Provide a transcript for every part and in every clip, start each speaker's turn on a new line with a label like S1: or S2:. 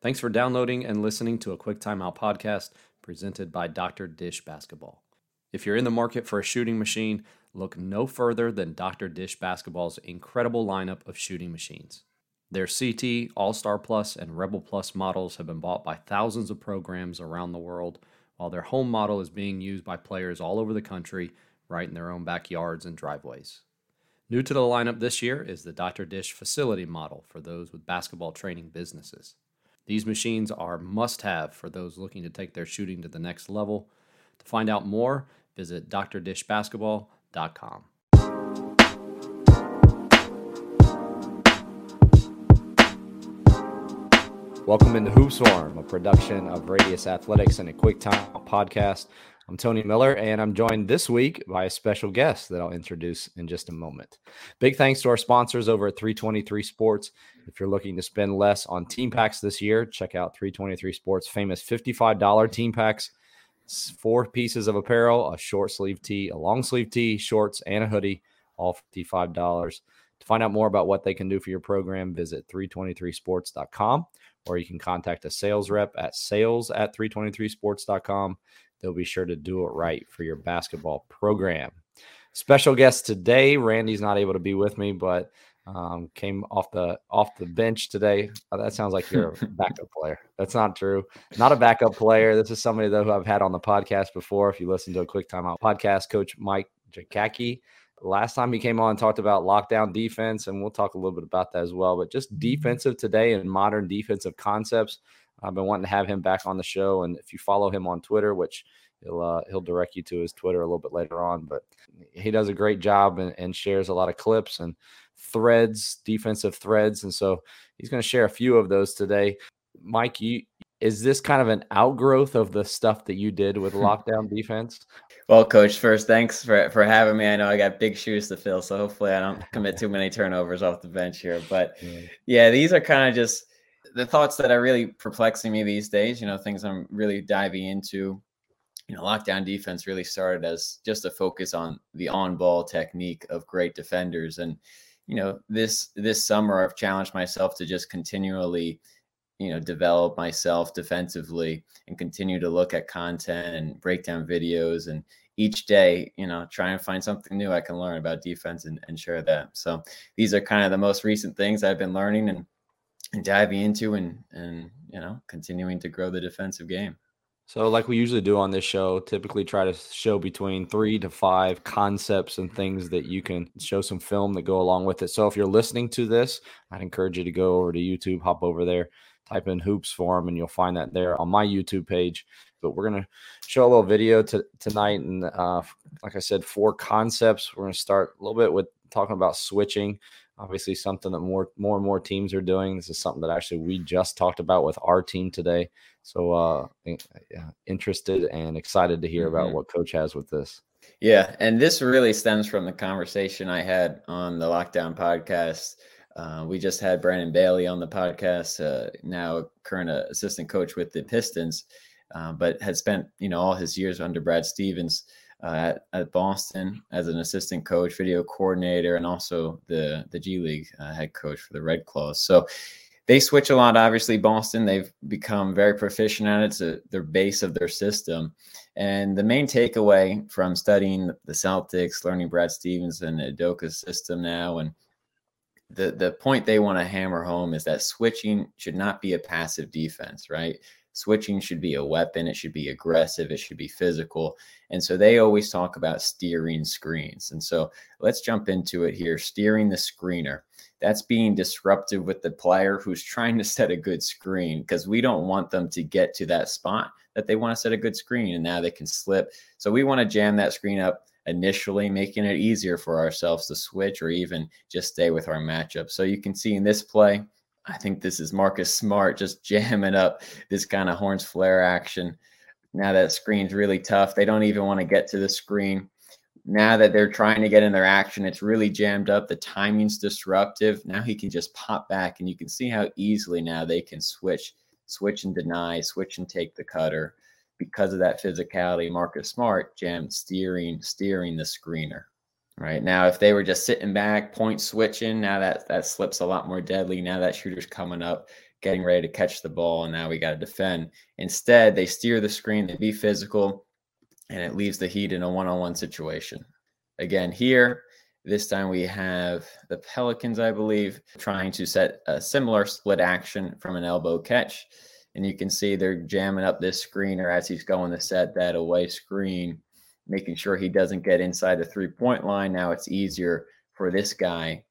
S1: Thanks for downloading and listening to a Quick Timeout podcast presented by Dr. Dish Basketball. If you're in the market for a shooting machine, look no further than Dr. Dish Basketball's incredible lineup of shooting machines. Their CT, All Star Plus, and Rebel Plus models have been bought by thousands of programs around the world, while their home model is being used by players all over the country, right in their own backyards and driveways. New to the lineup this year is the Dr. Dish Facility model for those with basketball training businesses. These machines are must have for those looking to take their shooting to the next level. To find out more, visit drdishbasketball.com. Welcome into Hoops Forum, a production of Radius Athletics and a Quick Time podcast. I'm Tony Miller, and I'm joined this week by a special guest that I'll introduce in just a moment. Big thanks to our sponsors over at 323 Sports. If you're looking to spend less on team packs this year, check out 323 Sports' famous $55 team packs. It's four pieces of apparel, a short sleeve tee, a long sleeve tee, shorts, and a hoodie, all $55. To find out more about what they can do for your program, visit 323sports.com or you can contact a sales rep at sales at 323sports.com they'll be sure to do it right for your basketball program. Special guest today, Randy's not able to be with me, but um, came off the off the bench today. Oh, that sounds like you're a backup player. That's not true. Not a backup player. This is somebody though who I've had on the podcast before. If you listen to a quick timeout podcast, Coach Mike Jagacki. Last time he came on talked about lockdown defense, and we'll talk a little bit about that as well. But just defensive today and modern defensive concepts. I've been wanting to have him back on the show, and if you follow him on Twitter, which he'll uh, he'll direct you to his Twitter a little bit later on, but he does a great job and, and shares a lot of clips and threads, defensive threads, and so he's going to share a few of those today. Mike, you is this kind of an outgrowth of the stuff that you did with lockdown defense?
S2: Well, coach, first, thanks for, for having me. I know I got big shoes to fill, so hopefully I don't commit too many turnovers off the bench here. But yeah, these are kind of just the thoughts that are really perplexing me these days, you know, things I'm really diving into. You know, lockdown defense really started as just a focus on the on-ball technique of great defenders, and you know, this this summer I've challenged myself to just continually, you know, develop myself defensively and continue to look at content and break down videos and each day, you know, try and find something new I can learn about defense and, and share that. So these are kind of the most recent things I've been learning and diving into and and you know continuing to grow the defensive game.
S1: So, like we usually do on this show, typically try to show between three to five concepts and things that you can show some film that go along with it. So, if you're listening to this, I'd encourage you to go over to YouTube, hop over there, type in hoops forum, and you'll find that there on my YouTube page. But we're gonna show a little video to, tonight, and uh, like I said, four concepts. We're gonna start a little bit with talking about switching obviously something that more more and more teams are doing. This is something that actually we just talked about with our team today. So uh yeah, interested and excited to hear mm-hmm. about what coach has with this.
S2: Yeah, and this really stems from the conversation I had on the lockdown podcast. Uh, we just had Brandon Bailey on the podcast, uh, now current uh, assistant coach with the Pistons, uh, but had spent you know all his years under Brad Stevens uh, at, at, Boston as an assistant coach, video coordinator, and also the the G League uh, head coach for the Red Claws. So they switch a lot. Obviously, Boston they've become very proficient at it. It's a, their base of their system. And the main takeaway from studying the Celtics, learning Brad Stevens and Udoka's system now, and the the point they want to hammer home is that switching should not be a passive defense, right? Switching should be a weapon it should be aggressive it should be physical. And so they always talk about steering screens. And so let's jump into it here steering the screener. That's being disruptive with the player who's trying to set a good screen because we don't want them to get to that spot that they want to set a good screen and now they can slip. So we want to jam that screen up initially making it easier for ourselves to switch or even just stay with our matchup. So you can see in this play I think this is Marcus Smart just jamming up this kind of horns flare action. Now that screen's really tough. They don't even want to get to the screen. Now that they're trying to get in their action, it's really jammed up. The timing's disruptive. Now he can just pop back, and you can see how easily now they can switch, switch and deny, switch and take the cutter because of that physicality. Marcus Smart jammed steering, steering the screener. Right now, if they were just sitting back, point switching, now that that slips a lot more deadly. Now that shooter's coming up, getting ready to catch the ball, and now we got to defend. Instead, they steer the screen, they be physical, and it leaves the Heat in a one on one situation. Again, here, this time we have the Pelicans, I believe, trying to set a similar split action from an elbow catch. And you can see they're jamming up this screener as he's going to set that away screen, making sure he doesn't get inside the three point line. Now it's easier for this guy,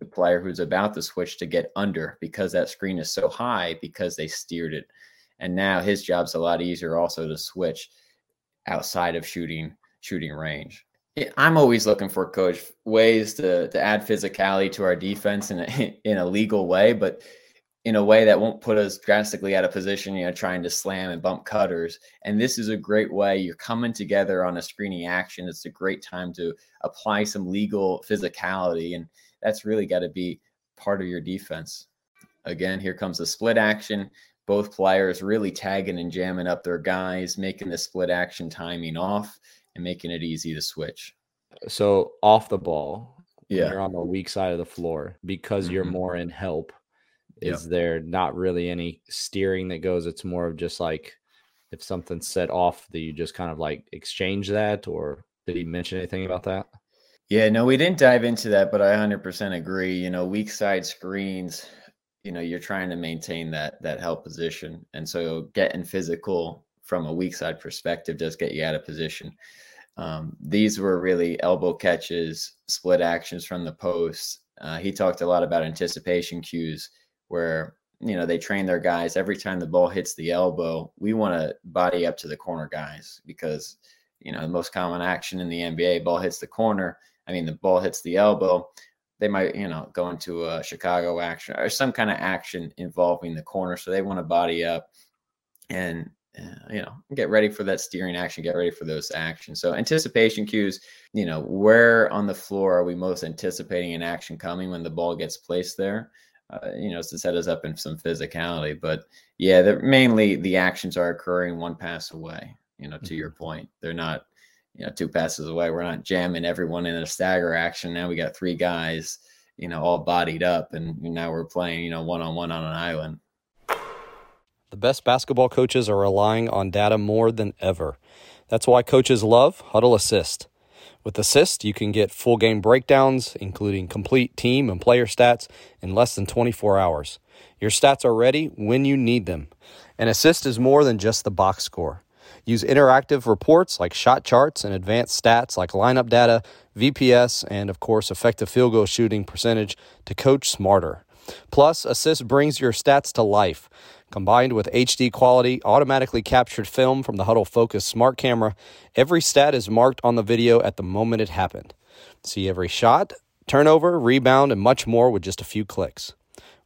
S2: the player who's about to switch, to get under because that screen is so high because they steered it. And now his job's a lot easier also to switch outside of shooting shooting range. I'm always looking for coach ways to to add physicality to our defense in a, in a legal way, but in a way that won't put us drastically out of position, you know, trying to slam and bump cutters. And this is a great way. You're coming together on a screening action. It's a great time to apply some legal physicality. And that's really got to be part of your defense. Again, here comes the split action. Both players really tagging and jamming up their guys, making the split action timing off and making it easy to switch.
S1: So off the ball,
S2: yeah,
S1: you're on the weak side of the floor because mm-hmm. you're more in help is there not really any steering that goes? It's more of just like if something's set off, that you just kind of like exchange that, or did he mention anything about that?
S2: Yeah, no, we didn't dive into that, but I 100% agree. You know, weak side screens, you know, you're trying to maintain that that help position, and so getting physical from a weak side perspective does get you out of position. Um, these were really elbow catches, split actions from the post. Uh, he talked a lot about anticipation cues where you know they train their guys every time the ball hits the elbow we want to body up to the corner guys because you know the most common action in the nba ball hits the corner i mean the ball hits the elbow they might you know go into a chicago action or some kind of action involving the corner so they want to body up and uh, you know get ready for that steering action get ready for those actions. So anticipation cues you know where on the floor are we most anticipating an action coming when the ball gets placed there uh, you know, to set us up in some physicality. But yeah, the, mainly the actions are occurring one pass away. You know, to mm-hmm. your point, they're not, you know, two passes away. We're not jamming everyone in a stagger action. Now we got three guys, you know, all bodied up, and now we're playing, you know, one on one on an island.
S1: The best basketball coaches are relying on data more than ever. That's why coaches love Hudl Assist. With Assist, you can get full game breakdowns, including complete team and player stats, in less than 24 hours. Your stats are ready when you need them. And Assist is more than just the box score. Use interactive reports like shot charts and advanced stats like lineup data, VPS, and of course, effective field goal shooting percentage to coach smarter. Plus, Assist brings your stats to life Combined with HD quality, automatically captured film from the Hudl Focus smart camera, every stat is marked on the video at the moment it happened. See every shot, turnover, rebound, and much more with just a few clicks.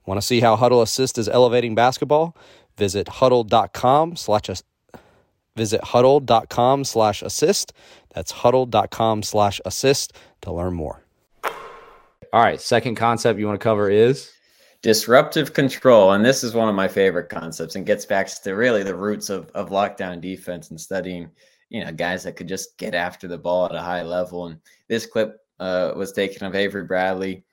S1: Want to see how Hudl Assist is elevating basketball? Visit hudl.com slash visit hudl.com slash assist. That's hudl.com slash assist to learn more. All right, second concept you want to cover is
S2: disruptive control and this is one of my favorite concepts and gets back to really the roots of, of lockdown defense and studying you know guys that could just get after the ball at a high level and this clip uh, was taken of avery bradley.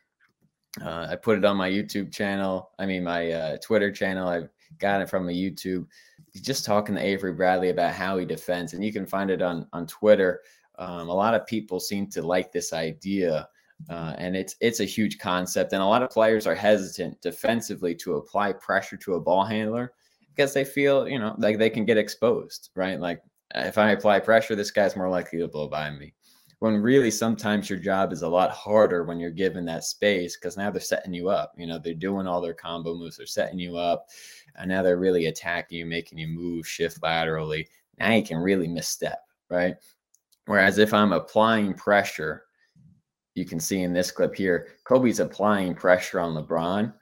S2: Uh, i put it on my youtube channel i mean my uh, twitter channel I've got it from a youtube just talking to avery bradley about how he defends and you can find it on on twitter. Um, a lot of people seem to like this idea uh, and it's it's a huge concept, and a lot of players are hesitant defensively to apply pressure to a ball handler because they feel you know like they can get exposed, right? Like if I apply pressure, this guy's more likely to blow by me. When really sometimes your job is a lot harder when you're given that space because now they're setting you up. You know they're doing all their combo moves, they're setting you up, and now they're really attacking you, making you move, shift laterally. Now you can really misstep, right? Whereas if I'm applying pressure you can see in this clip here, Kobe's applying pressure on LeBron.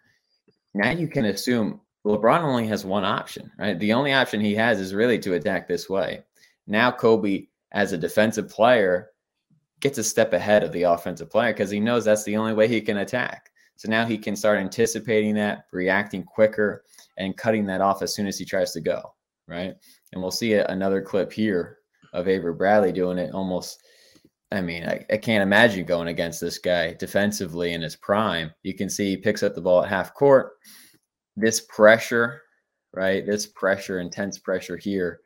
S2: Now you can assume LeBron only has one option, right? The only option he has is really to attack this way. Now Kobe, as a defensive player, gets a step ahead of the offensive player because he knows that's the only way he can attack. So now he can start anticipating that, reacting quicker, and cutting that off as soon as he tries to go, right? And we'll see another clip here of Avery Bradley doing it almost I mean, I, I, can't imagine going against this guy defensively in his prime. You can see he picks up the ball at half court, this pressure, right? This pressure, intense pressure here,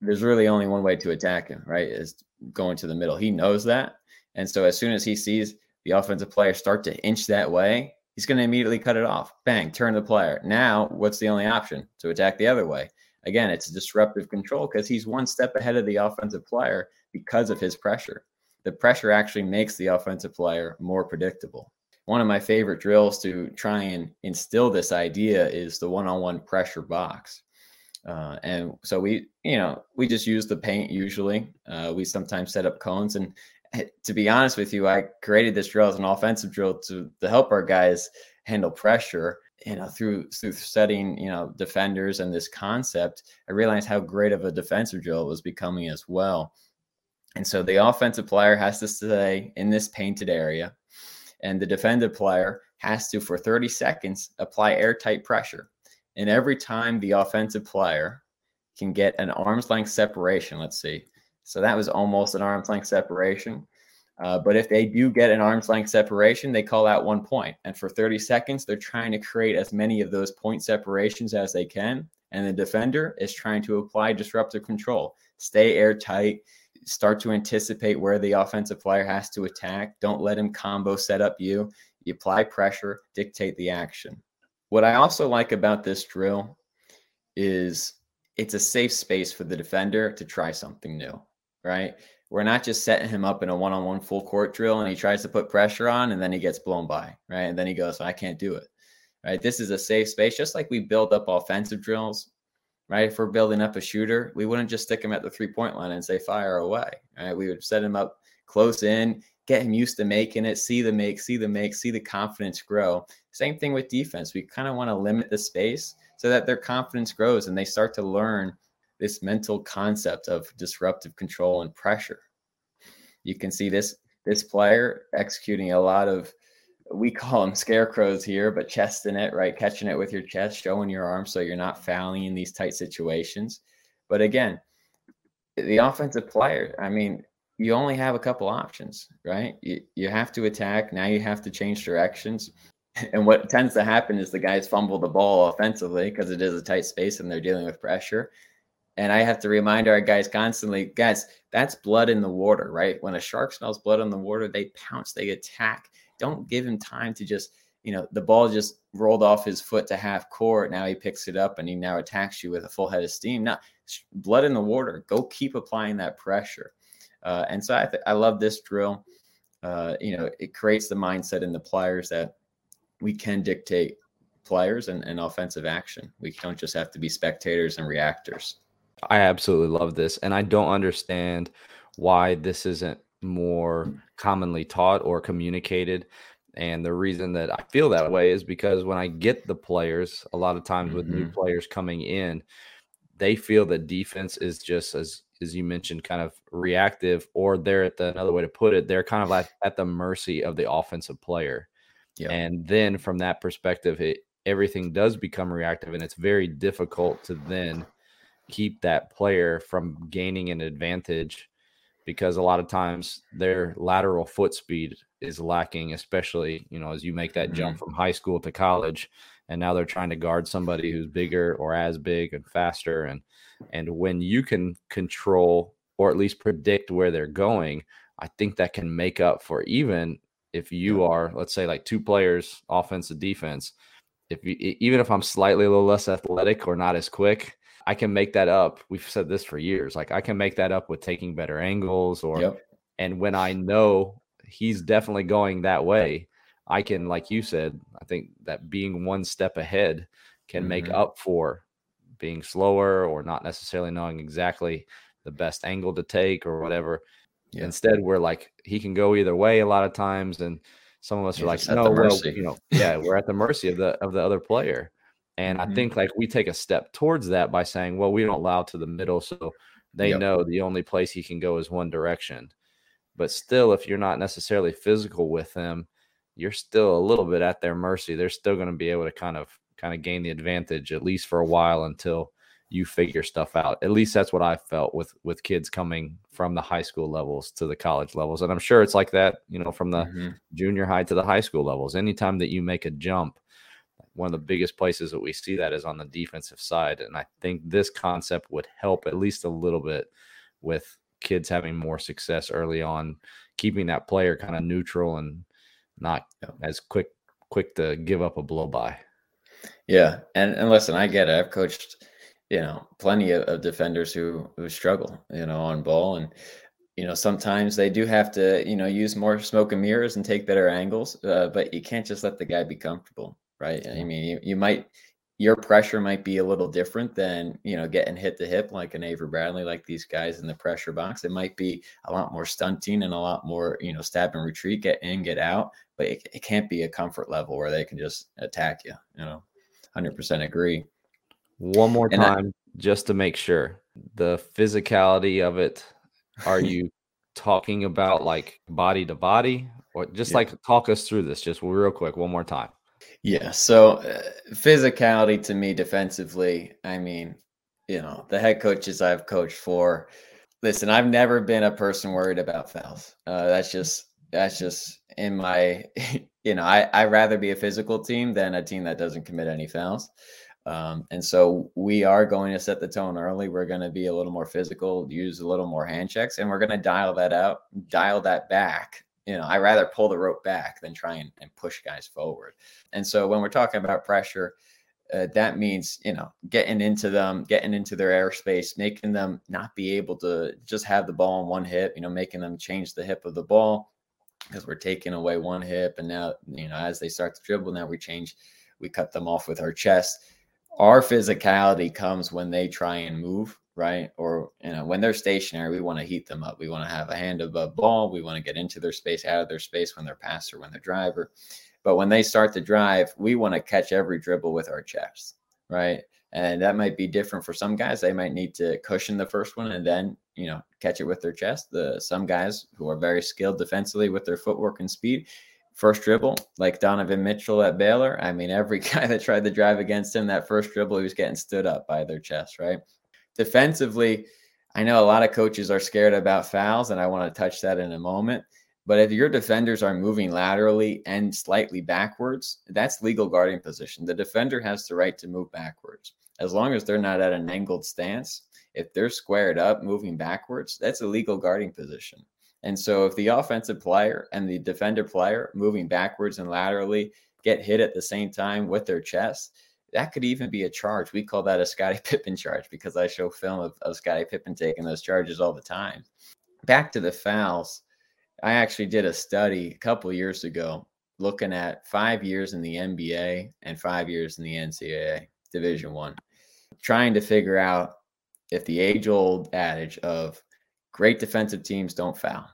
S2: there's really only one way to attack him, right? Is going to the middle. He knows that. And so as soon as he sees the offensive player start to inch that way, he's going to immediately cut it off. Bang, turn the player. Now, what's the only option? To attack the other way. Again, it's disruptive control because he's one step ahead of the offensive player because of his pressure. The pressure actually makes the offensive player more predictable one of my favorite drills to try and instill this idea is the one-on-one pressure box. Uh, and so we, you know, we just use the paint usually. Uh, we sometimes set up cones. And eh, to be honest with you, I created this drill as an offensive drill to, to help our guys handle pressure. You know, through through studying, you know, defenders and this concept, I realized how great of a defensive drill it was becoming as well. And so the offensive player has to stay in this painted area and the defended player has to, for 30 seconds, apply airtight pressure. And every time the offensive player can get an arm's length separation, let's see. So that was almost an arm's length separation. Uh, but if they do get an arm's length separation, they call out one point. And for 30 seconds, they're trying to create as many of those point separations as they can. And the defender is trying to apply disruptive control, stay airtight, start to anticipate where the offensive player has to attack. Don't let him combo set up you. You apply pressure, dictate the action. What I also like about this drill is it's a safe space for the defender to try something new, right? We're not just setting him up in a one on one full court drill and he tries to put pressure on and then he gets blown by, right? And then he goes, I can't do it, right? This is a safe space, just like we build up offensive drills right? If we're building up a shooter, we wouldn't just stick him at the three point line and say fire away, right? We would set him up close in, get him used to making it, see the make, see the make, see the confidence grow. Same thing with defense. We kind of want to limit the space so that their confidence grows and they start to learn this mental concept of disruptive control and pressure. You can see this this player executing a lot of we call them scarecrows here, but chesting it, right? Catching it with your chest, showing your arm so you're not fouling in these tight situations. But again, the offensive player, I mean, you only have a couple options, right? You, you have to attack. Now you have to change directions. And what tends to happen is the guys fumble the ball offensively because it is a tight space and they're dealing with pressure. And I have to remind our guys constantly, guys, that's blood in the water, right? When a shark smells blood in the water, they pounce, they attack don't give him time to just, you know, the ball just rolled off his foot to half court. Now he picks it up and he now attacks you with a full head of steam. Now, blood in the water. Go keep applying that pressure. Uh, and so I, th- I love this drill. Uh, you know, it creates the mindset in the players that we can dictate players and, and offensive action. We don't just have to be spectators and reactors.
S1: I absolutely love this. And I don't understand why this isn't more commonly taught or communicated. And the reason that I feel that way is because when I get the players, a lot of times with mm-hmm. new players coming in, they feel that defense is just as as you mentioned, kind of reactive, or they're at the another way to put it, they're kind of like at the mercy of the offensive player. Yeah. And then from that perspective, it everything does become reactive, and it's very difficult to then keep that player from gaining an advantage because a lot of times their lateral foot speed is lacking, especially, you know, as you make that mm-hmm. jump from high school to college. And now they're trying to guard somebody who's bigger or as big and faster. And and when you can control or at least predict where they're going, I think that can make up for even if you are, let's say, like two players, offensive defense. If you, even if I'm slightly a little less athletic or not as quick, I can make that up. We've said this for years. Like I can make that up with taking better angles or yep. and when I know he's definitely going that way, I can like you said, I think that being one step ahead can mm-hmm. make up for being slower or not necessarily knowing exactly the best angle to take or whatever. Yeah. Instead, we're like he can go either way a lot of times and some of us are like, no, well, you know, yeah, we're at the mercy of the of the other player. And mm-hmm. I think like we take a step towards that by saying, well, we don't allow to the middle. So they yep. know the only place he can go is one direction. But still, if you're not necessarily physical with them, you're still a little bit at their mercy. They're still going to be able to kind of kind of gain the advantage at least for a while until you figure stuff out. At least that's what I felt with with kids coming from the high school levels to the college levels. And I'm sure it's like that, you know, from the mm-hmm. junior high to the high school levels. Anytime that you make a jump, one of the biggest places that we see that is on the defensive side. And I think this concept would help at least a little bit with kids having more success early on, keeping that player kind of neutral and not as quick quick to give up a blow by.
S2: Yeah, and and listen, I get it. I've coached, you know, plenty of, of defenders who who struggle, you know, on ball, and you know sometimes they do have to, you know, use more smoke and mirrors and take better angles. Uh, but you can't just let the guy be comfortable, right? I mean, you, you might your pressure might be a little different than you know getting hit the hip like an Avery Bradley, like these guys in the pressure box. It might be a lot more stunting and a lot more you know stab and retreat, get in, get out, but it, it can't be a comfort level where they can just attack you. You know, hundred percent agree.
S1: One more and time, I, just to make sure the physicality of it. Are you talking about like body to body, or just yeah. like talk us through this, just real quick, one more time?
S2: Yeah. So uh, physicality to me defensively, I mean, you know, the head coaches I've coached for, listen, I've never been a person worried about fouls. Uh, that's just that's just in my, you know, I I rather be a physical team than a team that doesn't commit any fouls. Um, and so we are going to set the tone early. We're going to be a little more physical, use a little more hand checks, and we're going to dial that out, dial that back you know, I rather pull the rope back than try and, and push guys forward. And so when we're talking about pressure, uh, that means you know getting into them, getting into their airspace, making them not be able to just have the ball on one hip. You know, making them change the hip of the ball because we're taking away one hip, and now you know as they start to dribble, now we change, we cut them off with our chest. Our physicality comes when they try and move right? Or you know, when they're stationary, we want to heat them up. We want to have a hand above ball. We want to get into their space, out of their space when they're passer, when they're driver. But when they start to drive, we want to catch every dribble with our chest, right? And that might be different for some guys. They might need to cushion the first one and then, you know, catch it with their chest. The some guys who are very skilled defensively with their footwork and speed, first dribble, like Donovan Mitchell at Baylor. I mean, every guy that tried to drive against him, that first dribble, he was getting stood up by their chest, right? Defensively, I know a lot of coaches are scared about fouls, and I want to touch that in a moment. But if your defenders are moving laterally and slightly backwards, that's legal guarding position. The defender has the right to move backwards as long as they're not at an angled stance. If they're squared up, moving backwards, that's a legal guarding position. And so, if the offensive player and the defender player moving backwards and laterally get hit at the same time with their chest, that could even be a charge. We call that a Scottie Pippen charge because I show film of, of Scottie Pippen taking those charges all the time. Back to the fouls. I actually did a study a couple years ago looking at five years in the NBA and five years in the NCAA Division One, trying to figure out if the age-old adage of great defensive teams don't foul,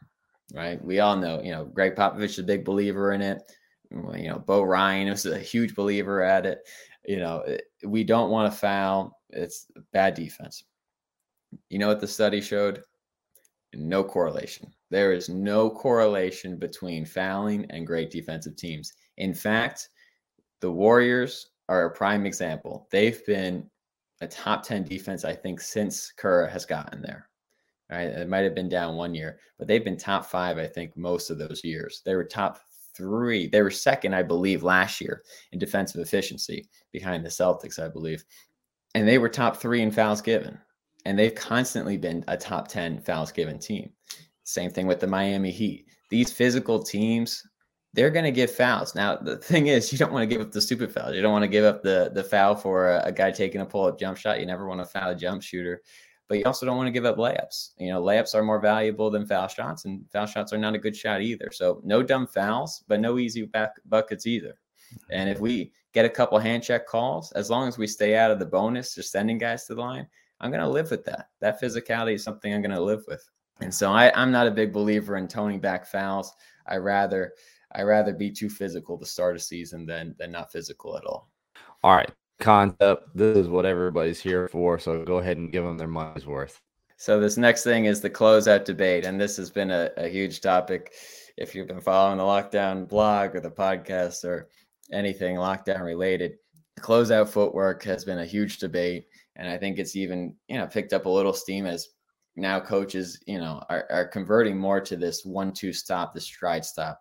S2: right? We all know, you know, Gregg Popovich is a big believer in it. You know, Bo Ryan was a huge believer at it you know, eh, we don't want to foul. It's bad defense. You know what the study showed? No correlation. There is no correlation between fouling and great defensive teams. In fact, the Warriors are a prime example. They've been a top 10 defense, I think, since Kerr has gotten there. Right. It might have been down one year, but they've been top five, I think, most of those years. They were top three. They were second, I believe, last year in defensive efficiency behind the Celtics, I believe. And they were top three in fouls given. And they've constantly been a top 10 fouls given team. Same thing with the Miami Heat. These physical teams, they're going to give fouls. Now, the thing is, you don't want to give up the stupid fouls. You don't want to give up the, the foul for a, a guy taking a pull up jump shot. You never want to foul a jump shooter but you also don't want to give up layups. You know, layups are more valuable than foul shots, and foul shots are not a good shot either. So no dumb fouls, but no easy back buckets either. And if we get a couple hand check calls, as long as we stay out of the bonus, just sending guys to the line, I'm going to live with that. That physicality is something I'm going to live with. And so I, I'm not a big believer in toning back fouls. I rather I rather be too physical to start a season than than not physical at all.
S1: All right concept. This is what everybody's here for. So go ahead and give them their money's worth.
S2: So this next thing is the closeout debate, and this has been a, a huge topic. If you've been following the lockdown blog or the podcast or anything lockdown related, closeout footwork has been a huge debate, and I think it's even you know picked up a little steam as now coaches you know are, are converting more to this one-two stop, this stride stop.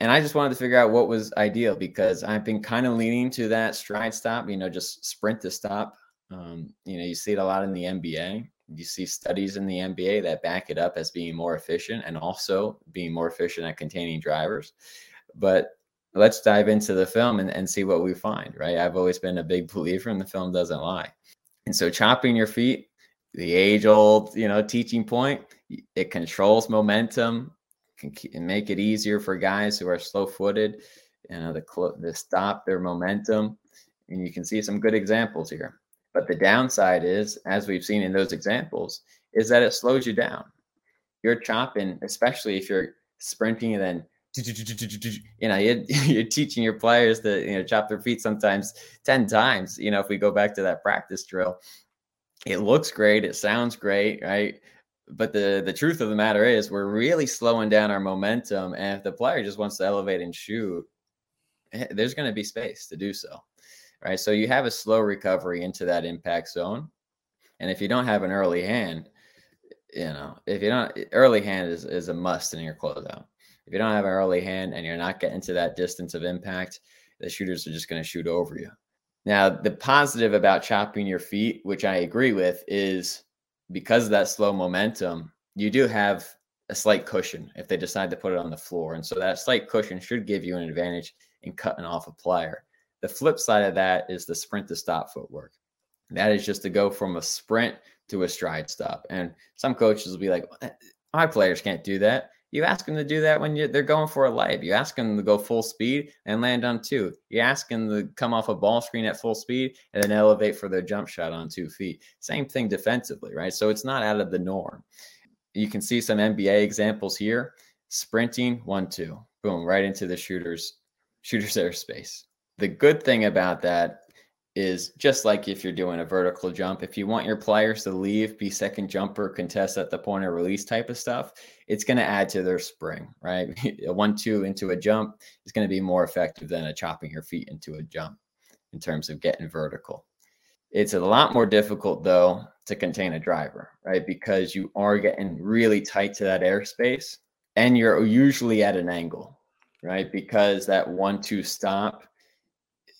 S2: And I just wanted to figure out what was ideal because I've been kind of leaning to that stride stop, you know, just sprint to stop. Um, you know, you see it a lot in the NBA. You see studies in the NBA that back it up as being more efficient and also being more efficient at containing drivers. But let's dive into the film and, and see what we find, right? I've always been a big believer and the film doesn't lie. And so chopping your feet, the age old, you know, teaching point, it controls momentum, can make it easier for guys who are slow footed, you know, to, to stop their momentum. And you can see some good examples here. But the downside is, as we've seen in those examples, is that it slows you down. You're chopping, especially if you're sprinting and then you know you're, you're, teaching your players to you know chop their feet sometimes 10 times you know if we go back to that practice drill it looks great it sounds great right but the the truth of the matter is we're really slowing down our momentum and if the player just wants to elevate and shoot eh, there's going to be space to do so right? So you have a slow recovery into that impact zone and if you don't have an early hand you know if you don't early hand is, is a must in your closeout. If you don't have an early hand and you're not getting to that distance of impact the shooters are just going to shoot over you. Now the positive about chopping your feet which i agree with is because of that slow momentum, you do have a slight cushion if they decide to put it on the floor. And so that slight cushion should give you an advantage in cutting off a player. The flip side of that is the sprint to stop footwork. That is just to go from a sprint to a stride stop. And some coaches will be like, my players can't do that. You ask them to do that when they're going for a life. You ask them to go full speed and land on two. You ask them to come off a ball screen at full speed and then elevate for their jump shot on two feet. Same thing defensively, right? So it's not out of the norm. You can see some NBA examples here. Sprinting, one, two, boom, right into the shooter's shooter's airspace. The good thing about that is just like if you're doing a vertical jump, if you want your players to leave, be second jumper, contest at the point of release type of stuff, it's going to add to their spring, right? a one, two into a jump is going to be more effective than a chopping your feet into a jump in terms of getting vertical. It's a lot more difficult though to contain a driver, right? Because you are getting really tight to that airspace and you're usually at an angle, right? Because that one, two stop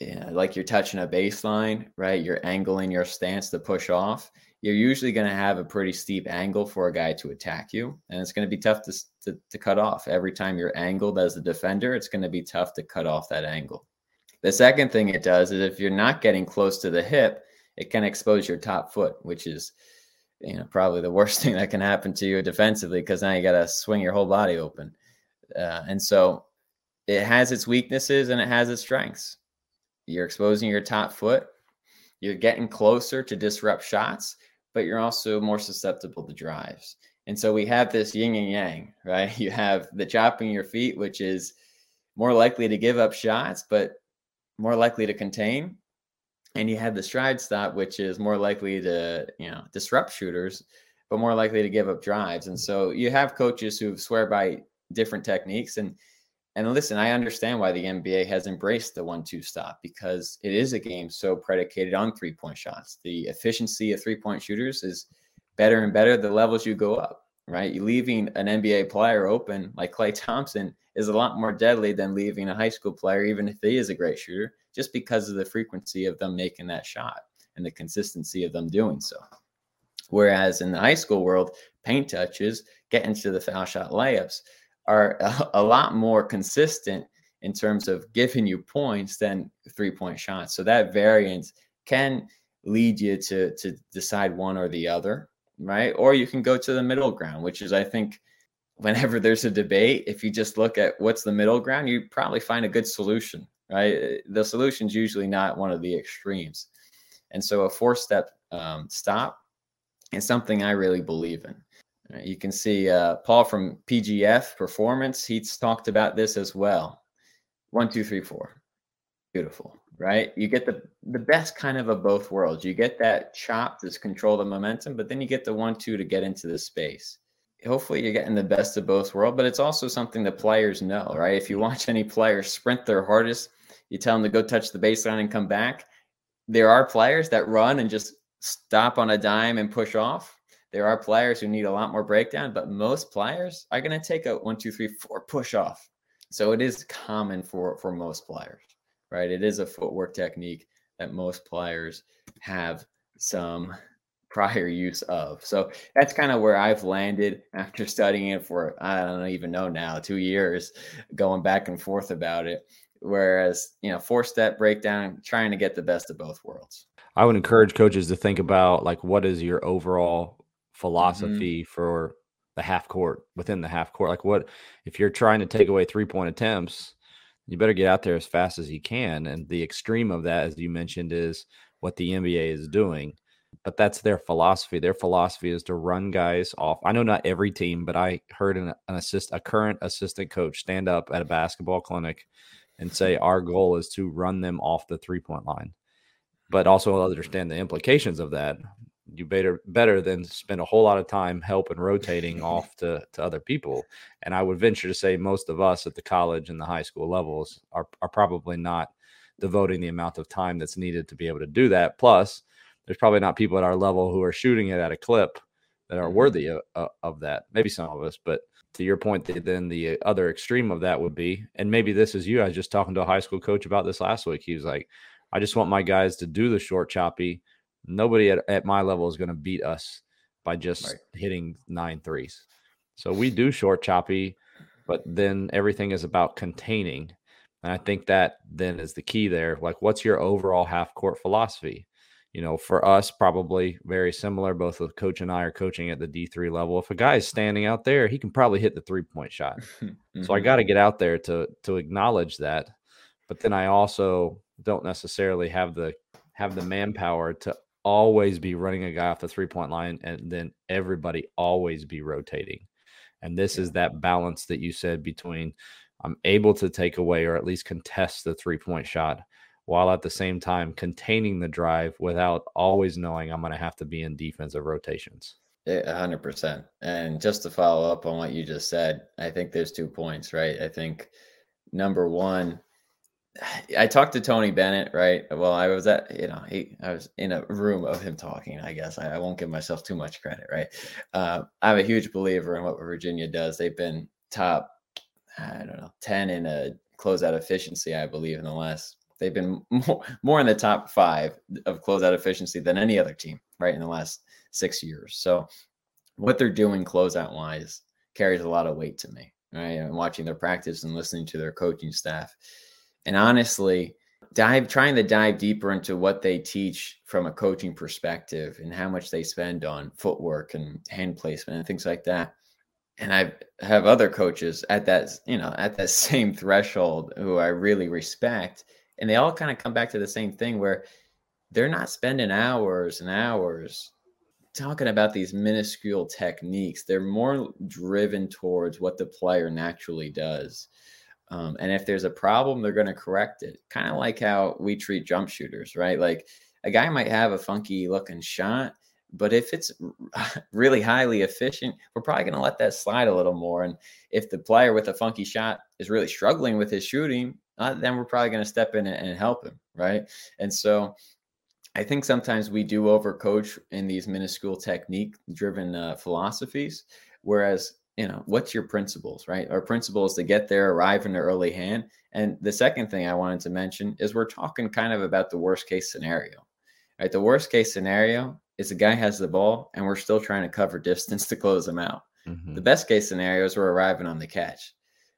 S2: yeah, like you're touching a baseline, right? You're angling your stance to push off. You're usually going to have a pretty steep angle for a guy to attack you, and it's going to be tough to, to, to cut off. Every time you're angled as a defender, it's going to be tough to cut off that angle. The second thing it does is if you're not getting close to the hip, it can expose your top foot, which is you know probably the worst thing that can happen to you defensively because now you got to swing your whole body open. Uh, and so it has its weaknesses and it has its strengths. You're exposing your top foot. You're getting closer to disrupt shots, but you're also more susceptible to drives. And so we have this yin and yang, right? You have the chopping your feet, which is more likely to give up shots, but more likely to contain. And you have the stride stop, which is more likely to, you know, disrupt shooters, but more likely to give up drives. And so you have coaches who swear by different techniques. And and listen, I understand why the NBA has embraced the one two stop because it is a game so predicated on three point shots. The efficiency of three point shooters is better and better the levels you go up, right? Leaving an NBA player open like Klay Thompson is a lot more deadly than leaving a high school player, even if he is a great shooter, just because of the frequency of them making that shot and the consistency of them doing so. Whereas in the high school world, paint touches, get into the foul shot layups are a, a lot more consistent in terms of giving you points than three point shots. So that variance can lead you to to decide one or the other, right? Or you can go to the middle ground, which is I think whenever there's a debate, if you just look at what's the middle ground, you probably find a good solution, right? The solution is usually not one of the extremes. And so a four step um, stop is something I really believe in. You can see uh, Paul from PGF Performance. He's talked about this as well. One, two, three, four. Beautiful, right? You get the the best kind of of both worlds. You get that chop to control the momentum, but then you get the one, two to get into the space. Hopefully, you're getting the best of both worlds. But it's also something the players know, right? If you watch any player sprint their hardest, you tell them to go touch the baseline and come back. There are players that run and just stop on a dime and push off there are players who need a lot more breakdown, but most players are going to take a one, two, three, four push off. So it is common for for most players, right? It is a footwork technique that most players have some prior use of. So that's kind of where I've landed after studying it for I don't even know now, 2 years going back and forth about it. Whereas, you know, four step breakdown, trying to get the best of both worlds.
S1: I would encourage coaches to think about like what is your overall. Philosophy mm-hmm. for the half court within the half court. Like what if you're trying to take away three point attempts, you better get out there as fast as you can. And the extreme of that, as you mentioned, is what the NBA is doing. But that's their philosophy. Their philosophy is to run guys off. I know not every team, but I heard an, an assist a current assistant coach stand up at a basketball clinic and say our goal is to run them off the three point line but also understand the implications of that. You better better than spend a whole lot of time helping rotating off to, to other people. And I would venture to say most of us at the college and the high school levels are, are probably not devoting the amount of time that's needed to be able to do that. Plus, there's probably not people at our level who are shooting it at a clip that are mm-hmm. worthy of, of that. Maybe some of us, but to your point, then the other extreme of that would be, and maybe this is you. I was just talking to a high school coach about this last week. He was like, I just want my guys to do the short choppy. Nobody at, at my level is going to beat us by just right. hitting nine threes. So we do short choppy, but then everything is about containing. And I think that then is the key there. Like, what's your overall half court philosophy? You know, for us, probably very similar. Both the coach and I are coaching at the D3 level. If a guy is standing out there, he can probably hit the three point shot. mm-hmm. So I got to get out there to to acknowledge that. But then I also don't necessarily have the have the manpower to always be running a guy off the three point line and then everybody always be rotating. And this yeah. is that balance that you said between I'm able to take away or at least contest the three point shot while at the same time containing the drive without always knowing I'm going to have to be in defensive rotations.
S2: A hundred percent. And just to follow up on what you just said, I think there's two points, right? I think number one, I talked to Tony Bennett, right? Well, I was at, you know, he, I was in a room of him talking. I guess I, I won't give myself too much credit, right? Uh, I'm a huge believer in what Virginia does. They've been top, I don't know, ten in a closeout efficiency, I believe, in the last. They've been more, more in the top five of closeout efficiency than any other team, right, in the last six years. So, what they're doing closeout wise carries a lot of weight to me, right? And watching their practice and listening to their coaching staff and honestly dive trying to dive deeper into what they teach from a coaching perspective and how much they spend on footwork and hand placement and things like that. And i have other coaches at that you know at that same threshold who i really respect. And they all kind of come back to the same thing where they're not spending hours and hours talking about these minuscule techniques. They're more driven towards what the player naturally does um, and if there's a problem, they're going to correct it. Kind of like how we treat jump shooters, right? Like a guy might have a funky looking shot, but if it's really highly efficient, we're probably going to let that slide a little more. And if the player with a funky shot is really struggling with his shooting, uh, then we're probably going to step in and help him, right? And so I think sometimes we do overcoach in these minuscule technique driven uh, philosophies, whereas you know, what's your principles, right? Our principle is to get there, arrive in the early hand. And the second thing I wanted to mention is we're talking kind of about the worst case scenario, right? The worst case scenario is the guy has the ball and we're still trying to cover distance to close him out. Mm-hmm. The best case scenario is we're arriving on the catch,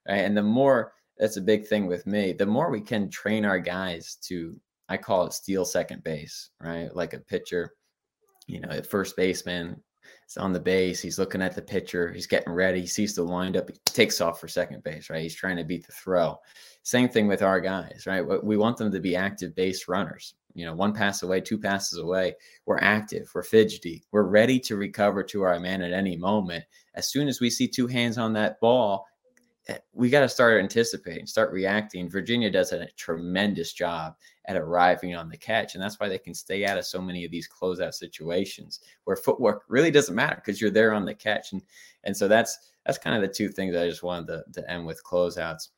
S2: right? And the more that's a big thing with me, the more we can train our guys to, I call it steal second base, right? Like a pitcher, you know, at first baseman, He's on the base. He's looking at the pitcher. He's getting ready. He sees the windup. He takes off for second base, right? He's trying to beat the throw. Same thing with our guys, right? We want them to be active base runners. You know, one pass away, two passes away. We're active. We're fidgety. We're ready to recover to our man at any moment. As soon as we see two hands on that ball, eh, we got to start anticipating, start reacting. Virginia does a tremendous job at arriving on the catch. And that's why they can stay out of so many of these closeout situations where footwork really doesn't matter because you're there on the catch. And and so that's that's kind of the two things I just wanted to, to end with closeouts.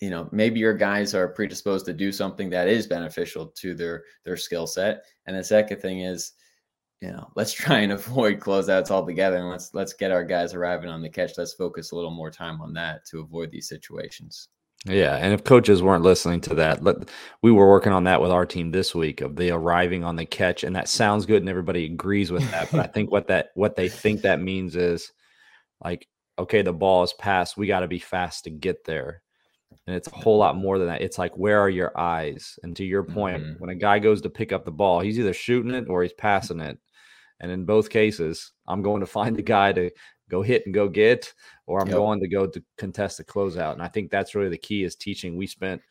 S2: You know, maybe your guys are predisposed to do something that is beneficial to their their skill set. And the second thing is you know, let's try and avoid closeouts altogether, and let's let's get our guys arriving on the catch. Let's focus a little more time on that to avoid these situations.
S1: Yeah, and if coaches weren't listening to that, let, we were working on that with our team this week of the arriving on the catch, and that sounds good, and everybody agrees with that. but I think what that what they think that means is like, okay, the ball is passed, we got to be fast to get there, and it's a whole lot more than that. It's like, where are your eyes? And to your point, mm-hmm. when a guy goes to pick up the ball, he's either shooting it or he's passing it, and in both cases, I'm going to find the guy to go hit and go get, or I'm yep. going to go to contest the closeout. And I think that's really the key is teaching. We spent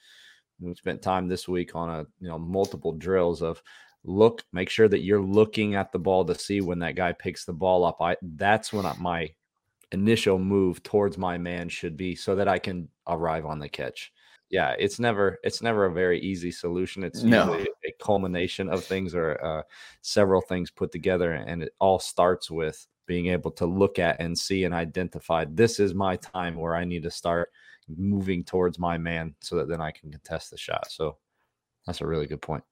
S1: we spent time this week on a you know multiple drills of look, make sure that you're looking at the ball to see when that guy picks the ball up. I that's when I, my initial move towards my man should be so that I can arrive on the catch. Yeah, it's never it's never a very easy solution. It's no. usually a culmination of things or uh, several things put together, and it all starts with being able to look at and see and identify this is my time where I need to start moving towards my man so that then I can contest the shot. So that's a really good point.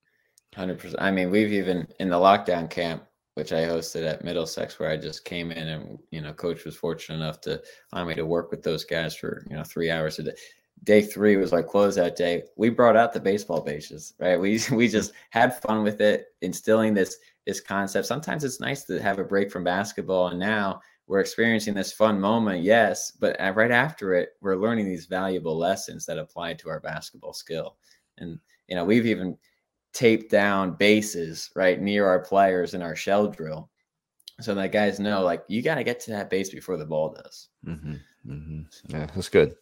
S2: 100%. I mean, we've even in the lockdown camp, which I hosted at Middlesex, where I just came in and, you know, coach was fortunate enough to find me to work with those guys for, you know, three hours a day. Day three was like closeout day. We brought out the baseball bases, right? We we just had fun with it, instilling this this concept. Sometimes it's nice to have a break from basketball, and now we're experiencing this fun moment, yes, but right after it, we're learning these valuable lessons that apply to our basketball skill. And you know, we've even taped down bases right near our players in our shell drill, so that guys know like you got to get to that base before the ball does.
S1: Mm-hmm, mm-hmm. Yeah, that's good.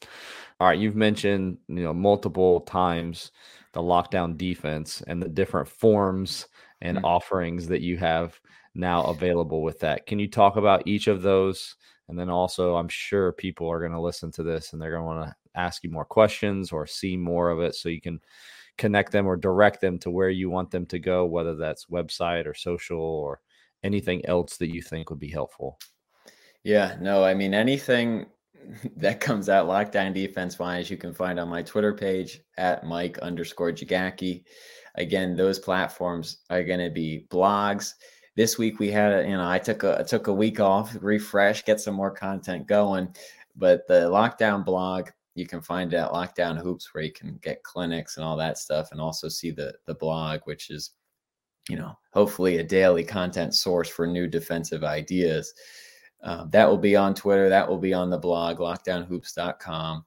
S1: All right, you've mentioned you know multiple times the lockdown defense and the different forms and mm-hmm. offerings that you have now available with that. Can you talk about each of those? And then also, I'm sure people are going to listen to this and they're going to want to ask you more questions or see more of it so you can connect them or direct them to where you want them to go, whether that's website or social or anything else that you think would be helpful.
S2: Yeah, no, I mean, anything that comes out lockdown defense wise, you can find on my Twitter page at Mike underscore Jagacki. Again, those platforms are going to be blogs. This week we had, you know, I took a took a week off, refresh, get some more content going. But the lockdown blog, you can find it at Lockdown Hoops, where you can get clinics and all that stuff, and also see the the blog, which is, you know, hopefully a daily content source for new defensive ideas. Um, that will be on Twitter. That will be on the blog, lockdownhoops.com.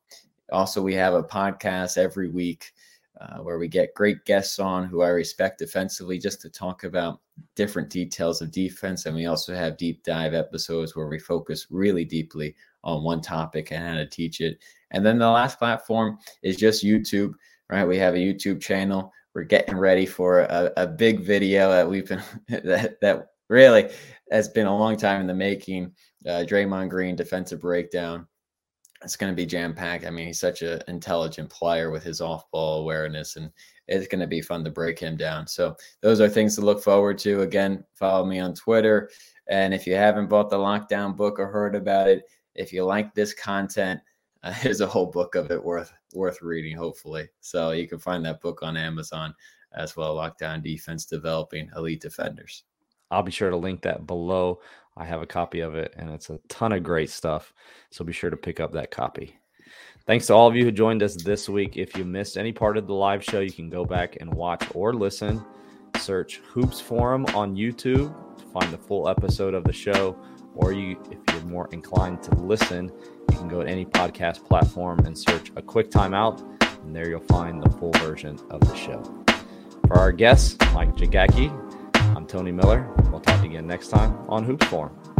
S2: Also, we have a podcast every week uh, where we get great guests on who I respect defensively just to talk about different details of defense. And we also have deep dive episodes where we focus really deeply on one topic and how to teach it. And then the last platform is just YouTube, right? We have a YouTube channel. We're getting ready for a, a big video that we've been that, that really has been a long time in the making. Uh, Draymond Green defensive breakdown it's going to be jam packed. I mean, he's such an intelligent player with his off ball awareness, and it's going to be fun to break him down. So, those are things to look forward to. Again, follow me on Twitter. And if you haven't bought the lockdown book or heard about it, if you like this content, uh, there's a whole book of it worth worth reading. Hopefully, so you can find that book on Amazon as well. Lockdown defense developing elite defenders.
S1: I'll be sure to link that below. I have a copy of it, and it's a ton of great stuff. So be sure to pick up that copy. Thanks to all of you who joined us this week. If you missed any part of the live show, you can go back and watch or listen. Search Hoops Forum on YouTube to find the full episode of the show. Or you, if you're more inclined to listen, you can go to any podcast platform and search a quick timeout, and there you'll find the full version of the show. For our guests, Mike Jagacki, I'm Tony Miller. We'll talk again next time on Hoops Forum.